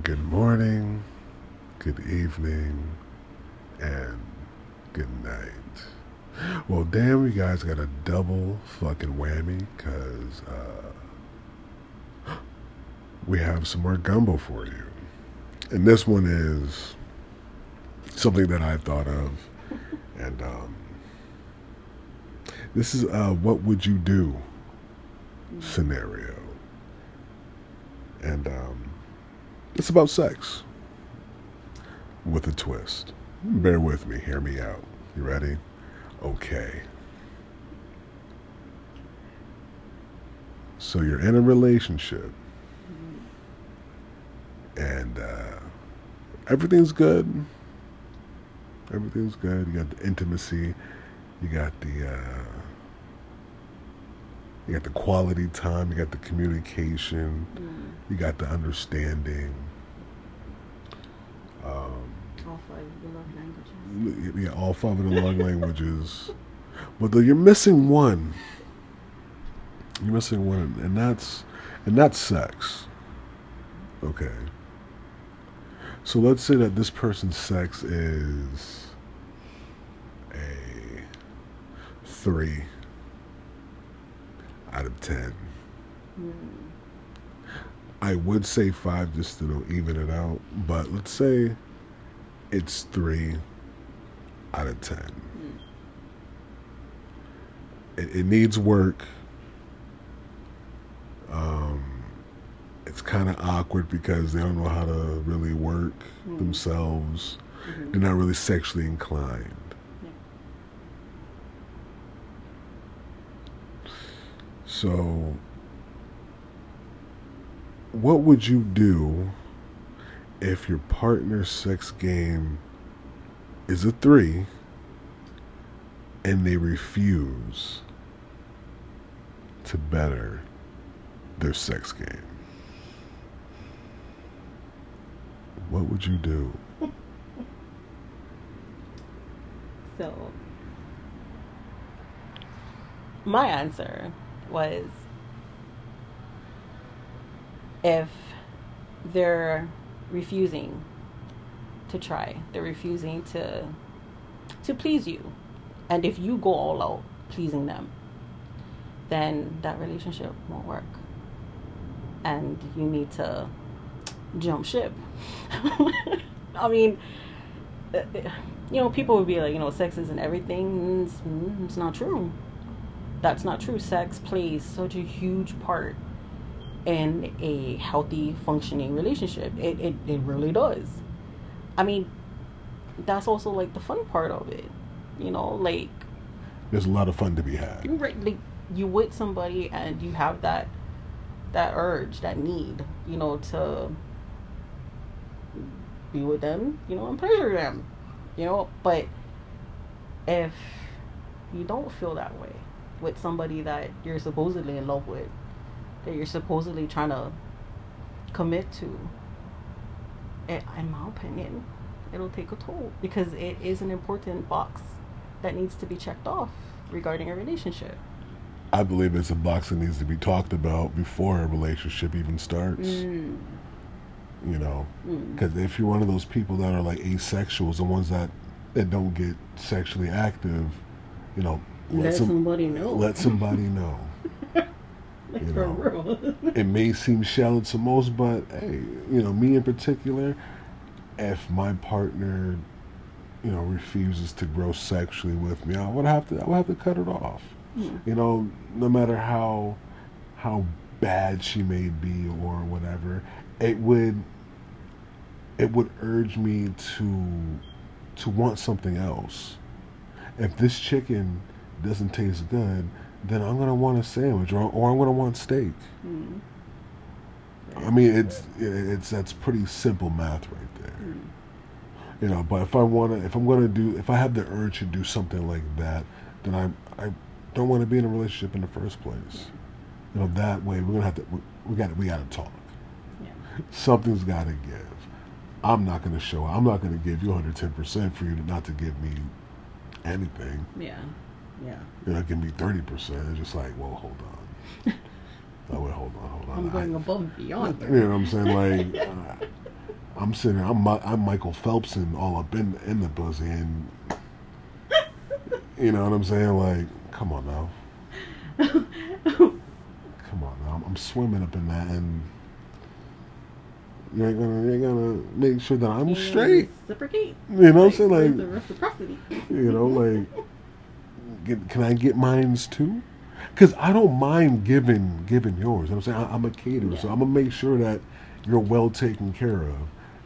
good morning, good evening, and good night. Well, damn, you guys got a double fucking whammy because uh, we have some more gumbo for you. And this one is something that I thought of. And um, this is uh, what would you do scenario. And um, it's about sex with a twist. Bear with me, hear me out. You ready? Okay. So you're in a relationship and uh, everything's good. Everything's good. You got the intimacy. You got the uh, you got the quality time. You got the communication. Mm. You got the understanding. Um, All five of the love languages. yeah, all five of the love languages. But you're missing one. You're missing one, and that's and that's sex. Okay. So let's say that this person's sex is a three out of ten. Mm. I would say five just to know, even it out, but let's say it's three out of ten. It, it needs work. Um, it's kind of awkward because they don't know how to really work Mm. themselves. Mhm. They're not really sexually inclined. Yeah. So, what would you do if your partner's sex game is a three and they refuse to better their sex game? What would you do? So, my answer was if they're refusing to try, they're refusing to to please you, and if you go all out pleasing them, then that relationship won't work, and you need to jump ship. I mean, uh, you know, people would be like, you know, sex isn't everything. It's, mm, it's not true. That's not true. Sex plays such a huge part in a healthy, functioning relationship. It, it, it really does. I mean, that's also like the fun part of it. You know, like There's a lot of fun to be had. you right, like you with somebody and you have that that urge, that need, you know, to be with them, you know, and pleasure them, you know. But if you don't feel that way with somebody that you're supposedly in love with, that you're supposedly trying to commit to, it, in my opinion, it'll take a toll because it is an important box that needs to be checked off regarding a relationship. I believe it's a box that needs to be talked about before a relationship even starts. Mm. You know, Mm. because if you're one of those people that are like asexuals, the ones that that don't get sexually active, you know, Let some- somebody know. let somebody know. like you know. it may seem shallow to most, but hey, you know, me in particular, if my partner, you know, refuses to grow sexually with me, I would have to I would have to cut it off. Mm. You know, no matter how how bad she may be or whatever, it would it would urge me to to want something else. If this chicken doesn't taste good, then I'm gonna want a sandwich or, or I'm gonna want steak. Mm. I mean, it's it's that's pretty simple math right there. Mm. You know, but if I wanna, if I'm gonna do, if I have the urge to do something like that, then I I don't want to be in a relationship in the first place. You know, that way we're gonna have to we, we got we got to talk. Yeah. Something's got to give. I'm not gonna show. I'm not gonna give you 110 percent for you to not to give me anything. Yeah. Yeah. You're not giving me 30 percent. It's just like, well, hold on. oh wait, hold on, hold on. I'm I- going above and beyond you know what I'm saying? Like, uh, I'm sitting. I'm I'm Michael Phelps and all up in in the pussy, and you know what I'm saying? Like, come on now, come on now. I'm, I'm swimming up in that, and you ain't gonna you ain't gonna make sure that I'm You straight. Reciprocate. You know what I'm saying? where's the Like, reciprocity. you know, like, get, can I get mines too? Because I don't mind giving giving yours. You know I'm saying I, I'm a caterer, so I'm gonna make sure that you're well taken care of.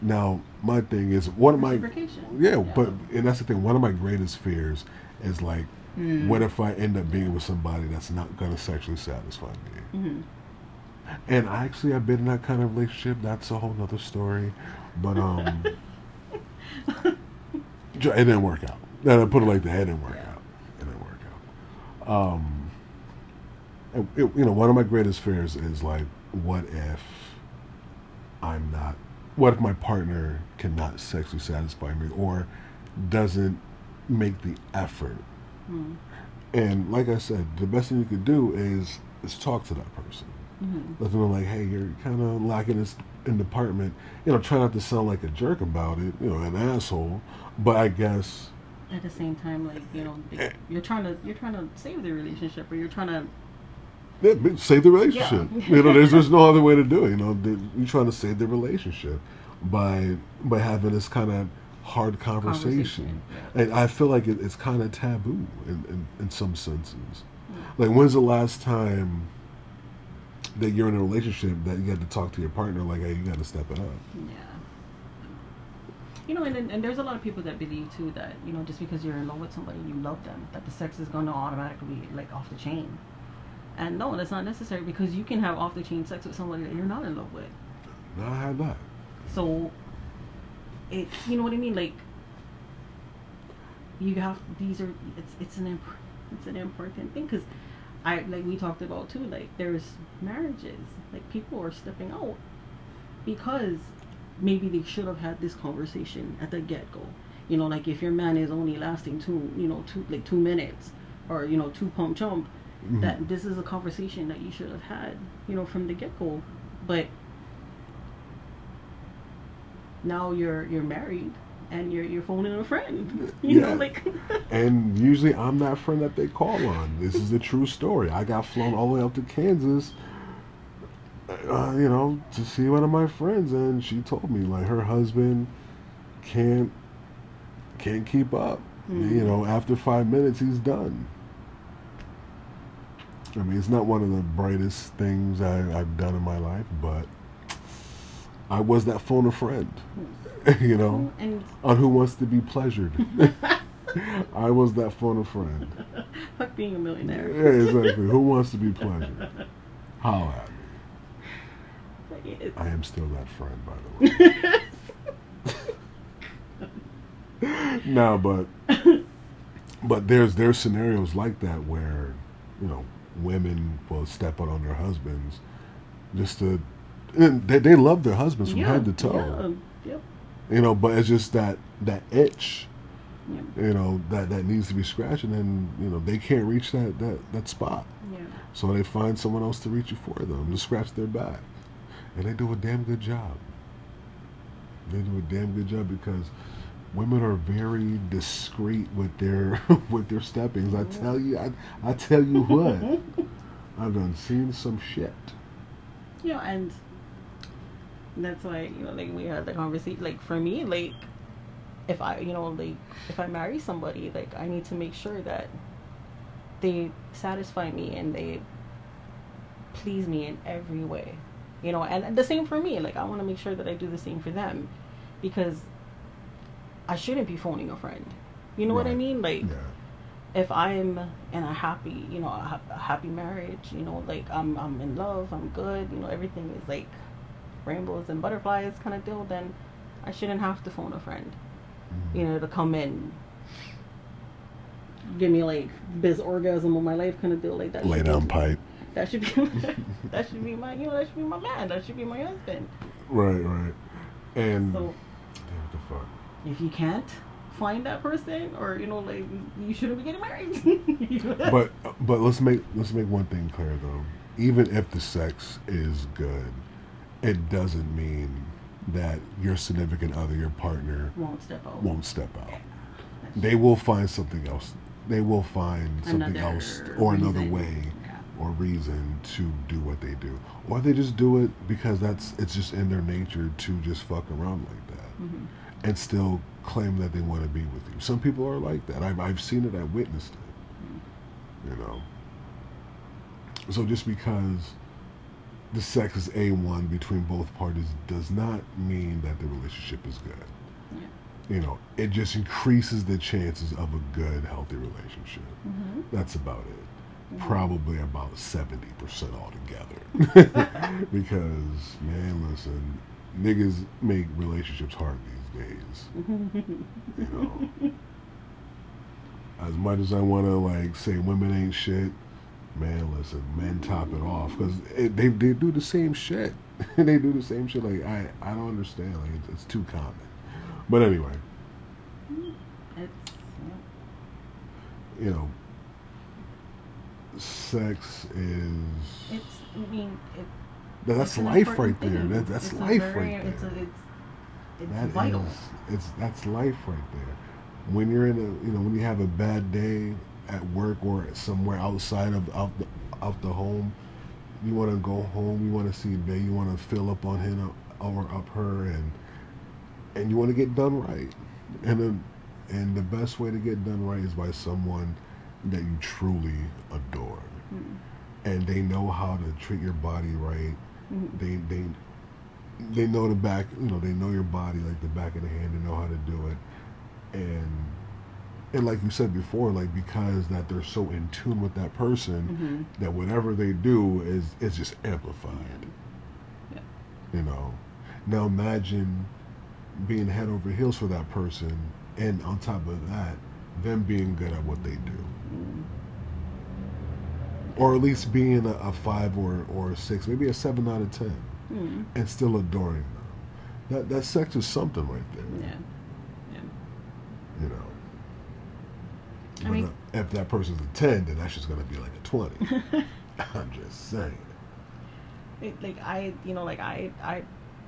Now, my thing is, one of my Reciprocation. yeah, but and that's the thing. One of my greatest fears is like, Mm. what if I end up being with somebody that's not gonna sexually satisfy me? Mhm. And I actually I've been in that kind of relationship. That's a whole nother story. But um, it didn't work out. And I put it like that. It didn't work Yeah. out. It didn't work out. Um, it, it- you know, one of my greatest fears is like, what if I'm not? What if my partner cannot sexually satisfy me or doesn't make the effort? Mm. And like I said, the best thing you could do is is talk to that person. Mhm. Let them know, like, hey, you're kind of lacking this in department. You know, try not to sound like a jerk about it. You know, an asshole. But I guess At the same time, like you know, Eh. they- you're trying to you're trying to save the relationship, or you're trying to yeah, save the relationship. Yeah. you know, there's there's no other way to do it. You know, you're trying to save the relationship by by having this kind of hard conversation. Conversation, yeah. And I feel like it, it's kind of taboo in, in in some senses. Like, when's the last time that you're in a relationship that you had to talk to your partner like, hey, you got to step it up? Yeah. You know, and, and there's a lot of people that believe too that you know just because you're in love with somebody, you love them, that the sex is gonna automatically be like off the chain. And no, that's not necessary because you can have off the chain sex with somebody that you're not in love with. No, I had that. So, it you know what I mean? Like, you have these are it's it's an imp- it's an important thing because I like we talked about too. Like, there's marriages like people are stepping out because maybe they should have had this conversation at the get go. You know, like if your man is only lasting two, you know, two like two minutes, or you know, two pump chump, Mhm. that this is a conversation that you should have had, you know, from the get go. But now you're you're married and you're you're phoning a friend. You Yeah. know, like And usually I'm that friend that they call on. This is a true story. I got flown all the way up to Kansas, uh, you know, to see one of my friends, and she told me like her husband can't can't keep up. Mhm. You know, after five minutes, he's done. I mean, it's not one of the brightest things I, I've done in my life, but I was that phone a friend. you know, and on Who Wants to Be Pleasured. I was that phone a friend. fuck being a millionaire. Yeah, exactly. Who wants to be pleasured? Holla. I am still that friend, by the way. no, but but there's there's scenarios like that where you know women will step out on their husbands just to they, they love their husbands from yeah, head to toe Yeah, yep. you know but it's just that that itch Yeah. you know that that needs to be scratched and then you know they can't reach that that that spot Yeah. so they find someone else to reach it for them to scratch their back and they do a damn good job. They do a damn good job because women are very discreet with their with their steppings. I tell you i, I tell you what i've done seen some shit. You know, and that's why you know, like we had the conversation. Like for me, like if I, you know, like if I marry somebody, like I need to make sure that they satisfy me and they please me in every way, you know. And the same for me. Like I want to make sure that I do the same for them, because I shouldn't be phoning a friend. You know what I mean? Like yeah if I'm in a happy, you know, a, a happy marriage, you know, like I'm I'm in love, I'm good, you know, everything is like rainbows and butterflies kind of deal, then I shouldn't have to phone a friend, Mhm. you know, to come in, give me like this orgasm of my life kind of deal, like that. lay down pipe That should be that should be my you know that should be my man, that should be my husband. right right and So what the fuck if you can't find that person, or you know, like you shouldn't be getting married. You know, but but let's make let's make one thing clear though. Even if the sex is good, it doesn't mean that your significant other, your partner, Won't step out. won't step out. They will find something else. They will find something Another else or another way. Or reason to do what they do, or they just do it because that's it's just in their nature to just fuck around like that Mhm. and still claim that they want to be with you. Some people are like that. I've I've seen it. I've witnessed it. You know. So just because the sex is a one between both parties does not mean that the relationship is good. Yeah. You know, it just increases the chances of a good, healthy relationship. Mhm. That's about it. Mhm. Probably about seventy percent altogether. because man, listen, niggas make relationships hard these days. You know, as much as I want to like say women ain't shit, man, listen, men top it off because they they do the same shit. they do the same shit. Like I I don't understand. Like it's, it's too common. But anyway, It's you know, sex is it's. I mean, it, that's life right there. That, that's life very- right It's a, there. it's it's That vital. is- it's that's life right there. When you're in a you know when you have a bad day at work or somewhere outside of out the out the home, you want to go home. You want to see babe. You want to fill up on him uh, or up her, and and you want to get done right. And then and the best way to get done right is by someone that you truly adore, Mm. and they know how to treat your body right Mhm. they they they know the back you know they know your body like the back of the hand they know how to do it and and like you said before like because that they're so in tune with that person Mhm. that whatever they do is is just amplified Yeah. you know now imagine being head over heels for that person and on top of that them being good at what they do. Or at least being a, a five or, or a six maybe a seven out of ten Mm. and still adoring them. That that sex is something right there. Yeah. Yeah. You know. I mean- if that person's a ten, then that's just gonna be like a twenty. I'm just saying. It, like I, you know, like I, I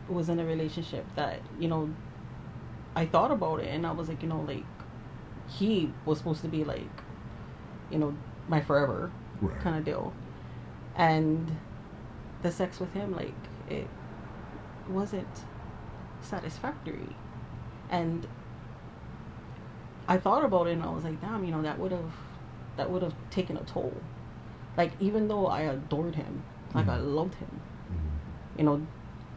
was in a relationship that, you know, I thought about it and I was like, you know, like he was supposed to be like, you know, my forever Right. kind of deal, and the sex with him, like it wasn't satisfactory, and I thought about it and I was like, damn, you know, that would have, that would have taken a toll. Like even though I adored him, like I Mhm. loved him, Mhm. you know,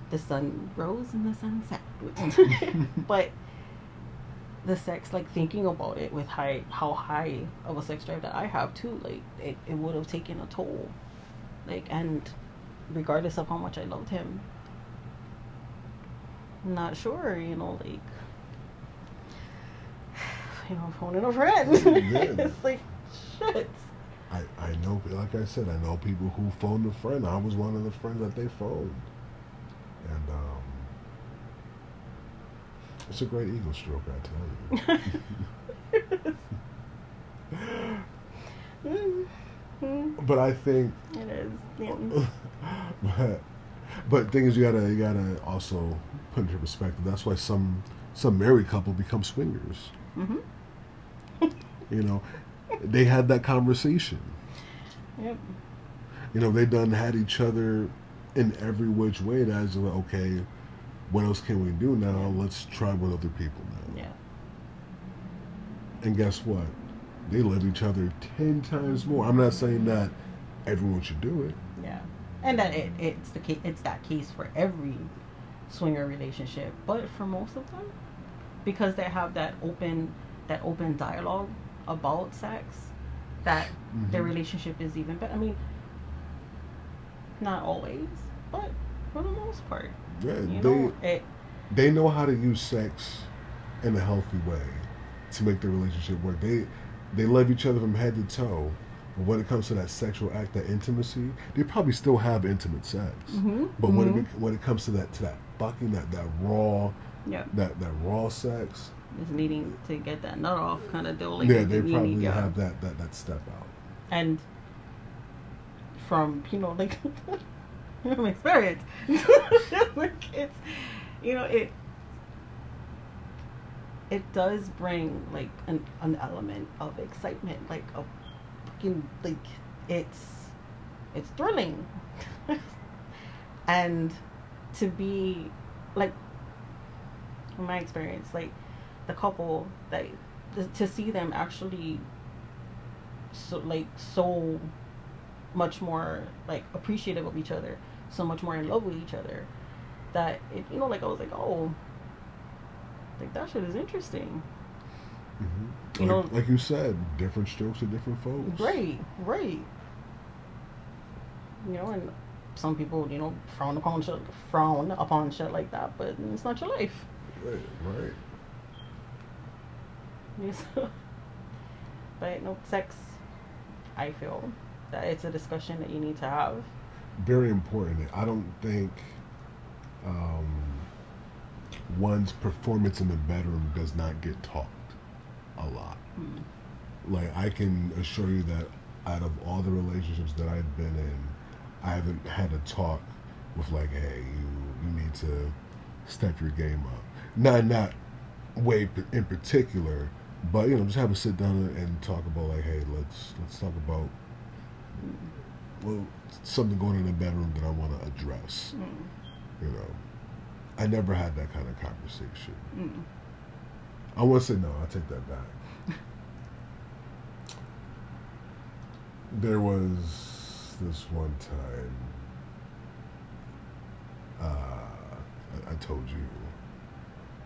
the sun rose and the sun set. but the sex, like thinking about it with high, how high of a sex drive that I have too, like it, it would have taken a toll. Like, and regardless of how much I loved him, I'm not sure, you know, like, you know, phoning a friend. Yeah. it's like, shit. I, I know like I said, I know people who phoned a friend. I was one of the friends that they phoned. And um it's a great ego stroke, I tell you. But I think It is. Yeah. but but thing is you gotta you gotta also put into perspective. That's why some some married couple become swingers. hmm You know, they had that conversation. Yep. You know, they done had each other in every which way. That's like, okay, what else can we do now? Let's try with other people now. Yeah. And guess what? They love each other ten times more. I'm not saying that everyone should do it. Yeah. And that it, it's the case, it's that case for every swinger relationship, but for most of them, because they have that open that open dialogue about sex, that their Mhm. relationship is even better. I mean, not always, but for the most part, Yeah, you they know, it. they know how to use sex in a healthy way to make their relationship work. They they love each other from head to toe. But when it comes to that sexual act, that intimacy, they probably still have intimate sex. Mhm, But when it mhm. bec- when it comes to that to that fucking that that raw Yeah, that that raw sex, is needing to get that nut off kind of deal. Like yeah, they probably have that that that step out. and from you know like from experience. Like it's you know it it does bring like an, an element of excitement like a fucking like it's it's thrilling. And to be like from my experience like the couple that to see them actually so like so much more like appreciative of each other so much more in love with each other that it you know like i was like oh like that shit is interesting. Mm-hmm. you like, know? Like you said different strokes for different folks right right. You know and some people you know frown upon shit frown upon shit like that but it's not your life. Right right. Yes. But no sex i feel that it's a discussion that you need to have. Very important. I don't think um, one's performance in the bedroom does not get talked a lot. Mm. Like I can assure you that out of all the relationships that I've been in, I haven't had a talk with like, hey, you you need to step your game up. Not not way in particular, but you know, just have a sit down and talk about like, hey, let's let's talk about well, something going in the bedroom that I want to address. Mm. You know, I never had that kind of conversation. Mm. I want to say no. I take that back. there was this one time. Uh, I, I told you.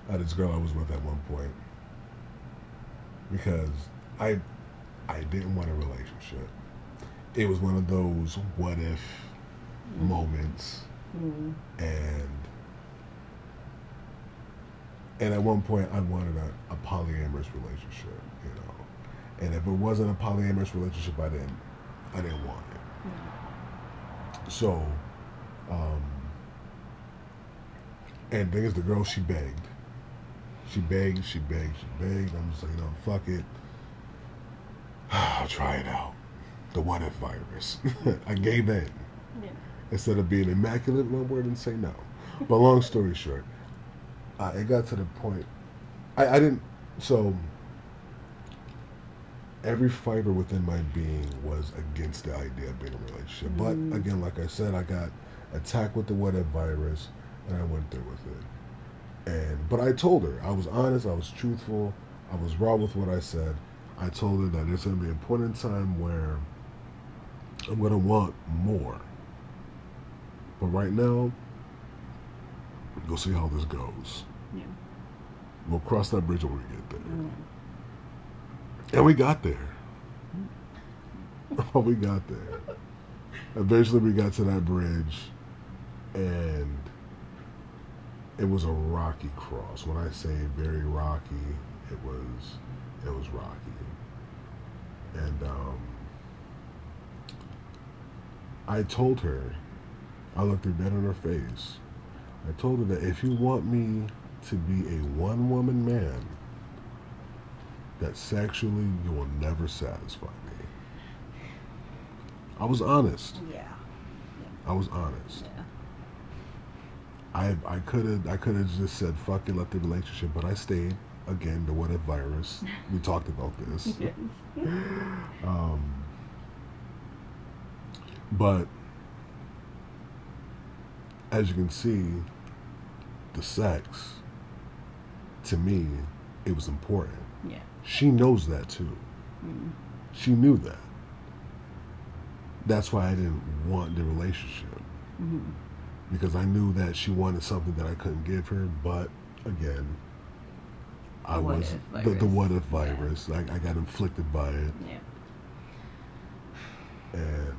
I this girl I was with at one point because I I didn't want a relationship it was one of those what if mm. moments, mm. and and at one point I wanted a, a, polyamorous relationship, you know, and if it wasn't a polyamorous relationship, I didn't I didn't want it. Mm. So, um, and thing is, the girl she begged, she begged, she begged, she begged. I'm just like, you know, fuck it. I'll try it out the what if virus. I gave in. Yeah. Instead of being immaculate one word and say no. But long story short, uh, it got to the point. I, I didn't. So every fiber within my being was against the idea of being in a relationship. Mm. But again, like I said, I got attacked with the what if virus, and I went through with it. And but I told her I was honest, I was truthful, I was raw with what I said. I told her that there's going to be a point in time where I'm going to want more. But right now, we'll see how this goes. Yeah. We'll cross that bridge when we get there. Mm. And we got there. oh, we got there. Eventually, we got to that bridge, and it was a rocky cross. When I say very rocky, it was it was rocky, and um, I told her, I looked her dead in her face. I told her that if you want me to be a one woman man, that sexually you will never satisfy me. I was honest. Yeah. yeah. I was honest. Yeah. I I could have I could have just said fuck it, let the relationship, but I stayed. Again, the what if virus. we talked about this. Yes. um, but as you can see, the sex, to me, it was important. Yeah. She knows that too. Mm. She knew that. That's why I didn't want the relationship. Mm-hmm. Because I knew that she wanted something that I couldn't give her, but again, I was the, the what if virus. Yeah. I, I got inflicted by it. Yeah. And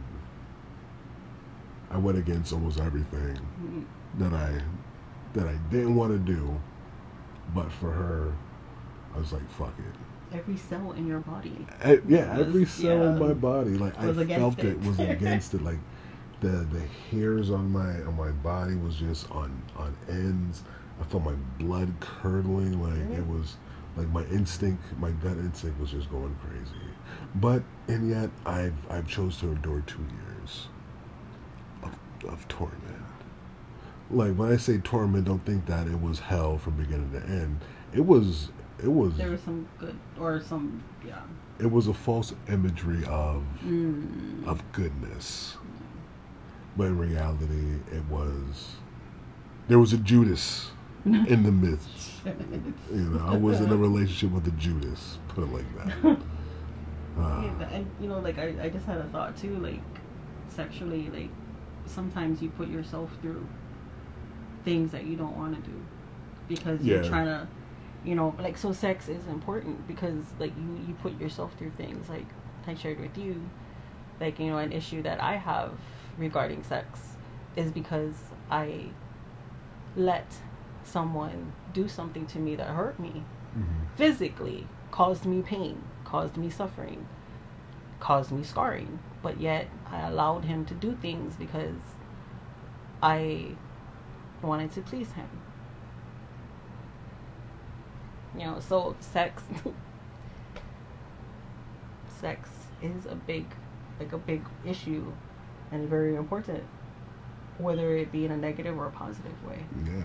I went against almost everything mm-hmm. that I that I didn't want to do, but for her, I was like, "Fuck it." Every cell in your body. I, yeah, was, every cell yeah, in my body, like I felt it. it was against it. Like the the hairs on my on my body was just on on ends. I felt my blood curdling. Like mm-hmm. it was like my instinct, my gut instinct was just going crazy. But and yet I've I've chose to endure two years of torment. like when I say torment, don't think that it was hell from beginning to end. It was it was There was some good or some yeah. it was a false imagery of Mm. of goodness. But in reality it was there was a Judas in the midst. You know, I was in a relationship with a Judas, put it like that. Uh, Yeah, and you know, like I, I just had a thought too, like sexually, like sometimes you put yourself through things that you don't want to do because you're trying to, you know, like so sex is important because like you you put yourself through things like I shared with you, like you know an issue that I have regarding sex is because I let someone do something to me that hurt me mhm. physically caused me pain, caused me suffering, caused me scarring. But yet I allowed him to do things because I wanted to please him. You know, so sex sex is a big like a big issue and very important whether it be in a negative or a positive way. Yeah.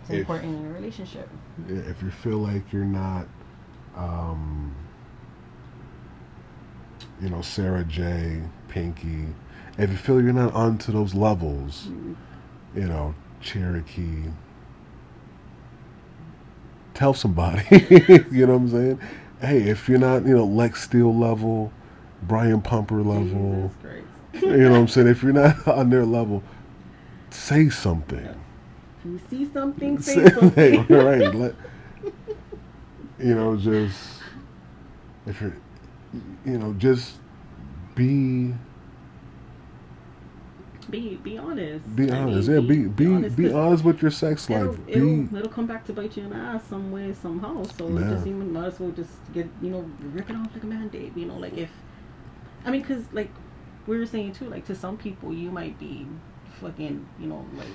It's If- important in a relationship. If you feel like you're not, um, you know, Sarah Jay, Pinky, if you feel you're not onto those levels, mm-hmm. you know, Cherokee, tell somebody. you know what I'm saying? Hey, if you're not, you know, Lex Steele level, Brian Pumper level, you know what I'm saying? If you're not on their level, say something. If you see something, say Say- something. right. Let, you know, just if you're, you know, just be be be honest. be I mean, honest. yeah, be be honest, be honest with your sex It'll, life. Be it'll, it'll come back to bite you in the ass some way, somehow. So Yeah. just even might as well just get you know rip it off like a band-aid. You know, like if I mean, cause like we were saying too, like to some people you might be fucking you know like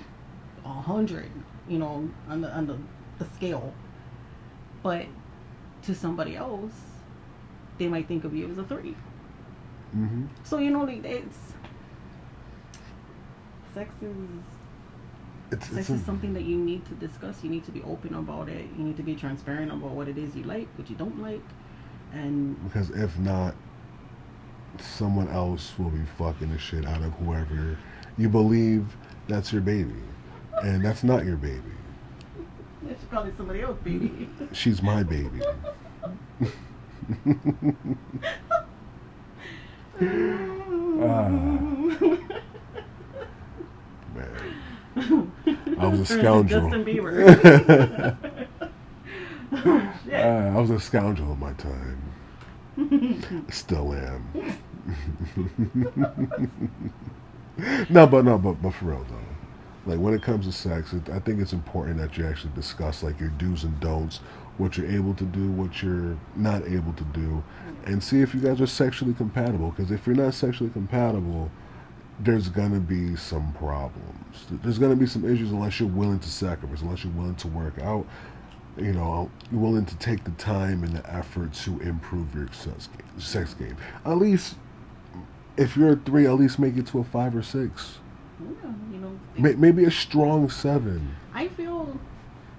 a hundred, you know, on the on the, the scale, but to somebody else they might think of you as a three. hmm So you know, like it's sex is It's, sex it's is a- something that you need to discuss. You need to be open about it. You need to be transparent about what it is you like, what you don't like, and because if not, someone else will be fucking the shit out of whoever you believe that's your baby, and that's not your baby. it's probably somebody else, baby. She's my baby. Man. I was a scoundrel. Justin Bieber. Shit. Uh, I was a scoundrel in my time. Still am. no, but no, but but for real though, like when it comes to sex, it, I think it's important that you actually discuss like your do's and don'ts, what you're able to do, what you're not able to do, and see if you guys are sexually compatible. Because if you're not sexually compatible, there's gonna be some problems. There's gonna be some issues unless you're willing to sacrifice, unless you're willing to work out. You know, you're willing to take the time and the effort to improve your sex game. At least, if you're a three, at least make it to a five or six. Yeah, you know, Maybe a strong seven. I feel,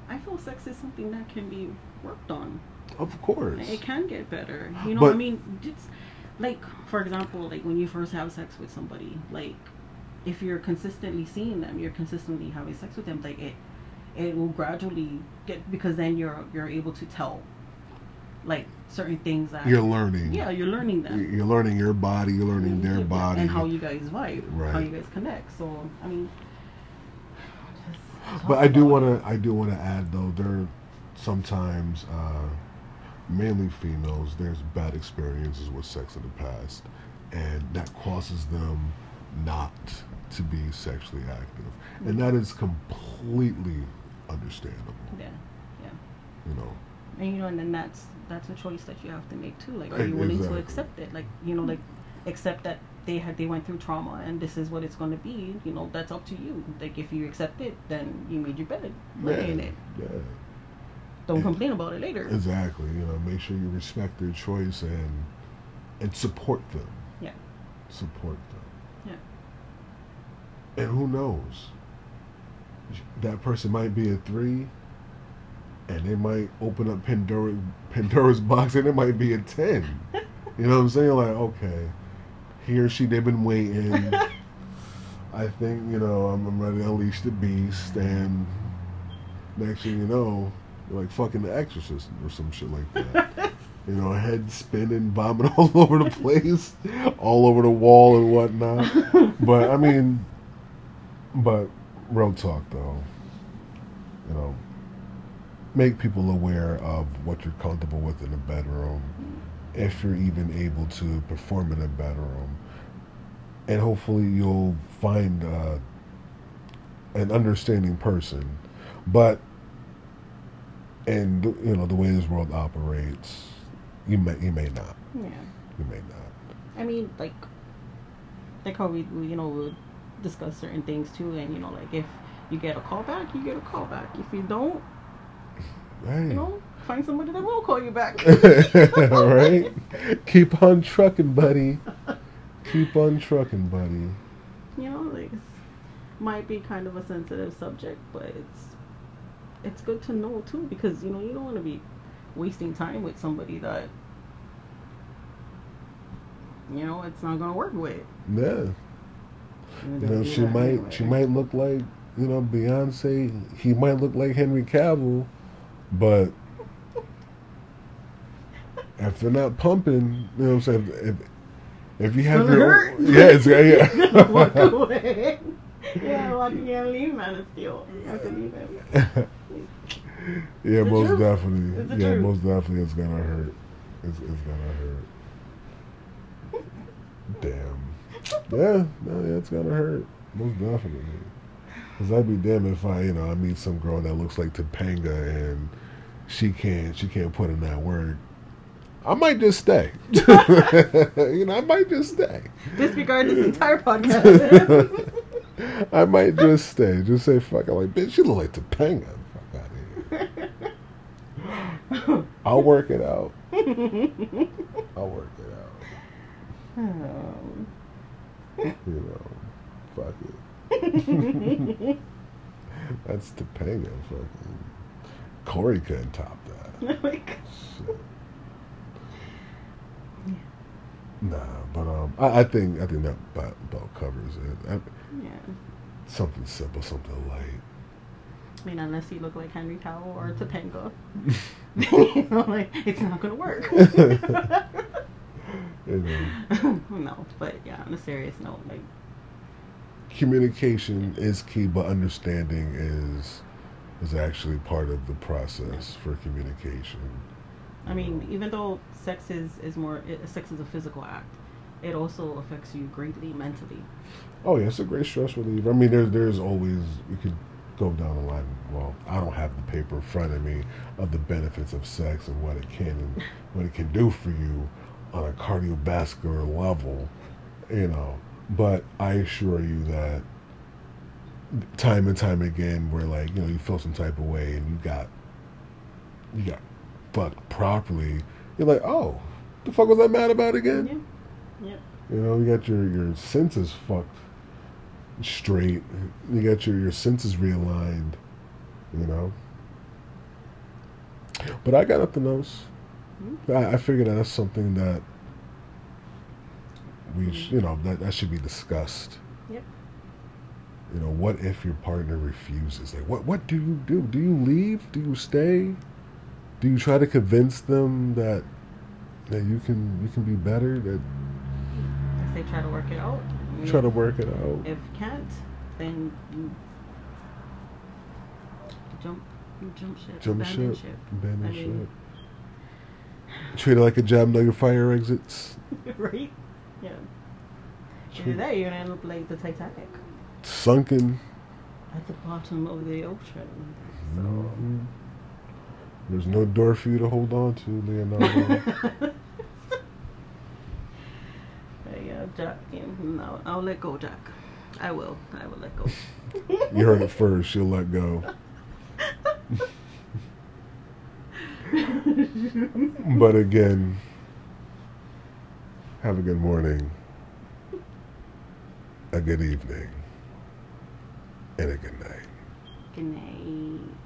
I feel sex is something that can be worked on. Of course. It can get better. You know, But- I mean, just like for example, like when you first have sex with somebody, like if you're consistently seeing them, you're consistently having sex with them, like it, it will gradually get because then you're you're able to tell, like certain things that You're learning. yeah, you're learning them. You're learning your body. You're learning mm-hmm. their body. and how you guys vibe, how you guys connect. So I mean, But I do want to. I do want to add though. There are sometimes, uh, mainly females. There's bad experiences with sex in the past, and that causes them not to be sexually active, and that is completely understandable. Yeah, yeah. You know. And you know, and then that's that's a choice that you have to make too. Like, are you willing exactly. to accept it? Like, you know, like accept that they had they went through trauma and this is what it's going to be. You know, that's up to you. Like, if you accept it, then you made your bed, lay in it. Yeah. Don't Yeah. complain about it later. Exactly. You know, make sure you respect their choice and and support them. Yeah. Support them. Yeah. And who knows? that person might be a three, and they might open up Pandora Pandora's box, and it might be a ten. You know what I'm saying? Like, okay, he or she they've been waiting. I think you know I'm, I'm ready to unleash the beast, and next thing you know, you're like fucking the Exorcist or some shit like that. you know, head spinning, vomit all over the place, all over the wall and whatnot. but I mean, but real talk though, you know, make people aware of what you're comfortable with in a bedroom, if you're even able to perform in a bedroom, and hopefully you'll find uh, an understanding person. But and you know the way this world operates, you may you may not. Yeah. You may not. I mean, like, like how we, you know, we'll discuss certain things too, and you know, like if you get a call back, you get a call back. If you don't, Hey. you know, find somebody that will call you back. All right. Keep on trucking, buddy. Keep on trucking, buddy. you know, like might be kind of a sensitive subject, but it's it's good to know too because you know you don't want to be wasting time with somebody that you know it's not gonna work with. Yeah. You You know, she might anyway. she might look like you know Beyonce. He might look like Henry Cavill, but if they're not pumping, you know what I'm saying. If if you have gonna your hurt. yeah, it's yeah. Walk away. yeah, you can't leave Man of Steel. You have to leave him. yeah, the most truth. definitely. Yeah, truth. most definitely, it's gonna hurt. It's, it's gonna hurt. Damn. Yeah, no, yeah, it's gonna hurt. Most definitely. Cause I'd be damn if I, you know, I meet some girl that looks like Topanga and she can't, she can't put in that work. I might just stay. you know, I might just stay. Disregard this entire podcast. I might just stay. Just say fuck. I'm like, bitch, you look like Topanga. Fuck out of here. I'll work it out. I'll work it out. Um, You know, fuck it. That's Topanga. Fucking Corey couldn't top that. like, Shit. Nah, but um, I, I think I think that about, about covers it. I, yeah. something simple, something light. I mean, unless you look like Henry Cavill or Topanga, you know, like it's not gonna work. No, but yeah, on a serious note, like communication is key, but understanding is is actually part of the process for communication. I mean, even though sex is is more it, sex is a physical act, it also affects you greatly mentally. Oh yeah, it's a great stress reliever. I mean, there's there's always we could go down the line. Well, I don't have the paper in front of me of the benefits of sex and what it can and what it can do for you on a cardiovascular level, you know. But I assure you that time and time again, where like you know you feel some type of way and you got you got fucked properly, you're like, oh, the fuck was I mad about again? Yeah. Yep. You know, you got your, your senses fucked straight. You got your, your senses realigned, you know. But I got nothing else. Hmm? I, I figured that that's something that we, sh- you know, that, that should be discussed. Yep. You know, what if your partner refuses? Like, what what do you do? Do you leave? Do you stay? Do you try to convince them that that you can you can be better? That If they try to work it out, you try to work it out. If can't, then you jump, you jump ship, Jump abandon ship, ship. abandon I mean- ship. Treat it like a job, know your fire exits. right? Yeah. Either that, you're gonna end up like the Titanic Sunken. at the bottom of the ocean. So. Mhm. There's no door for you to hold on to, Leonardo. Yeah, Jack. No, I'll let go, Jack. I will. I will let go. you heard it first. She'll let go. But again, have a good morning, a good evening, and a good night. Good night.